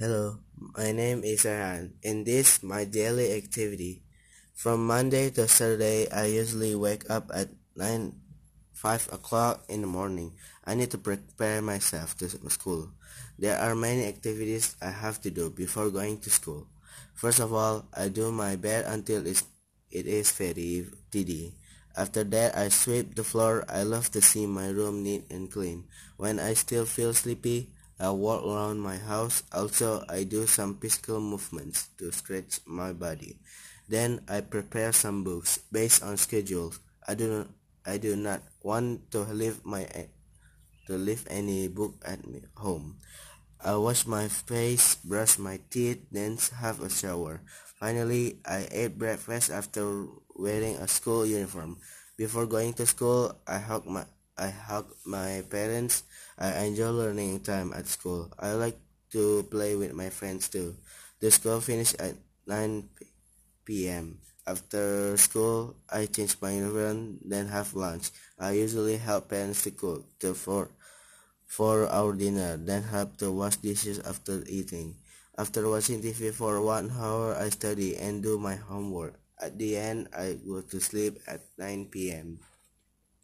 Hello, my name is Arhan. In this, my daily activity. From Monday to Saturday, I usually wake up at 9, 5 o'clock in the morning. I need to prepare myself to school. There are many activities I have to do before going to school. First of all, I do my bed until it's, it is very tidy. After that, I sweep the floor. I love to see my room neat and clean. When I still feel sleepy, I walk around my house. Also, I do some physical movements to stretch my body. Then I prepare some books based on schedules. I do not, I do not want to leave my to leave any book at home. I wash my face, brush my teeth, then have a shower. Finally, I ate breakfast after wearing a school uniform. Before going to school, I hug my I hug my parents. I enjoy learning time at school. I like to play with my friends too. The school finished at 9 p.m. After school, I change my uniform, then have lunch. I usually help parents to cook to for, for our dinner, then help to wash dishes after eating. After watching TV for one hour, I study and do my homework. At the end, I go to sleep at 9 p.m.